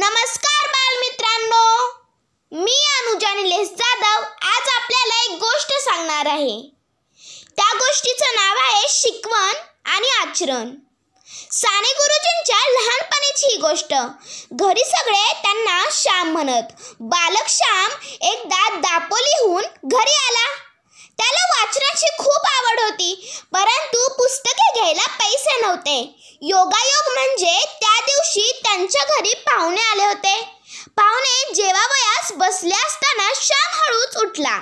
नमस्कार बालमित्रांनो. मी अनुजा निलेश जाधव. आज आपल्याला एक गोष्ट सांगणार आहे. त्या गोष्टीचं नाव आहे शिकवण आणि आचरण. साने गुरुजींच्या लहानपणीची ही गोष्ट. घरी सगळे त्यांना श्याम म्हणत. बालक श्याम एकदा दापोलीहून घरी आला. त्याला वाचनाची खूप आवड होती परंतु पुस्तके घ्यायला पैसे नव्हते. योगायोग म्हणजे त्या दिवशी त्यांच्या घरी पाहुणे आले होते. पाहुणे जेवावयास बसले असताना श्याम हळूच उठला.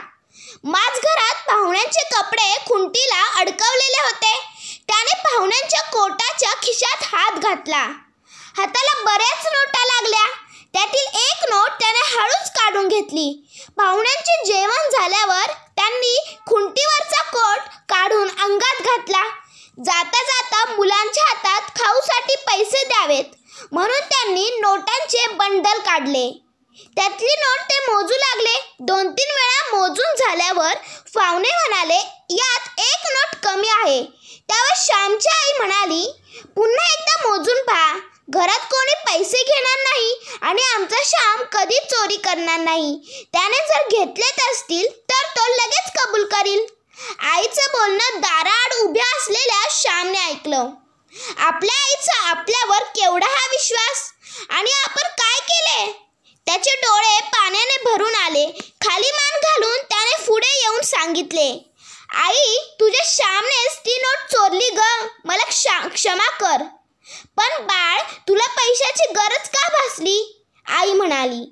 माझ घरात पाहुण्यांचे कपडे खुंटीला अडकवलेले होते. त्याने पाहुण्यांच्या कोटाच्या खिशात हात घातला. हाताला बऱ्याच नोटा लागल्या. त्यातील एक नोट त्याने हळूच काढून घेतली. पाहुण्यांचे जेवण झाल्यावर त्यांनी खुंटीवरचा कोट काढून अंगात घातला. जाता जाता मुलांच्या हातात खाऊसाठी पैसे द्यावेत. म्हणून त्यांनी नोटांचे बंडल काढले. त्यातली नोट ते मोजू लागले. दोन तीन वेळा मोजून झाल्यावर फावणे म्हणाले यात एक नोट कमी आहे. त्यावर श्यामची आई म्हणाली पुन्हा एकदा मोजून पहा. घरात कोणी पैसे घेणार नाही आणि आमचा श्याम कधी चोरी करणार नाही. त्याने जर घेतलेच असतील तर तो लगेच कबूल करील. आईचं बोलणं दाराआड उभ्या असलेल्या श्यामने ऐकलं. आपल्या आईचा आपल्यावर केवढा हा विश्वास? आणि आपण काय केले? त्याचे डोळे पाण्याने भरून आले. खाली मान घालून त्याने पुढे येऊन सांगितले आई तुझ्या श्यामनेच ती नोट चोरली ग. मला क्षा क्षमा कर. पण बाळ तुला पैशाची गरज का भासली? आई म्हणाली.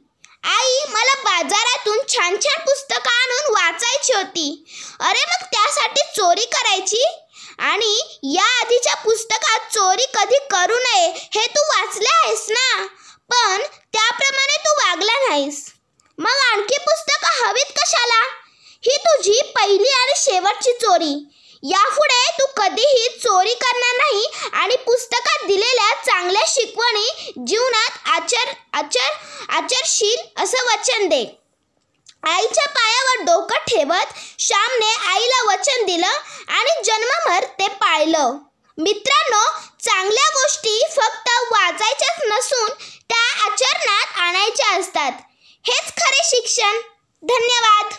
आई मला बाजारातून छान छान पुस्तकं आणून वाचायची होती. अरे मग त्यासाठी चोरी करायची? आणि या आधीच्या पुस्तकात चोरी कधी करू नये हे तू वाचले आहेस ना? पण त्याप्रमाणे तू वागला नाहीस. मग आणखी पुस्तकं हवीत कशाला? ही तुझी पहिली आणि शेवटची चोरी. यापुढे तू कधीही चोरी करणार नाही आणि पुस्तकात दिलेल्या चांगल्या शिकवणी जीवनात आचर आचर आचरशील असं वचन दे. आईच्या पायावर डोकं ठेवत श्यामने आईला वचन दिलं आणि जन्मभर ते पाळलं. मित्रांनो चांगल्या गोष्टी फक्त वाचायच्याच नसून त्या आचरणात आणायच्या असतात. हेच खरे शिक्षण. धन्यवाद.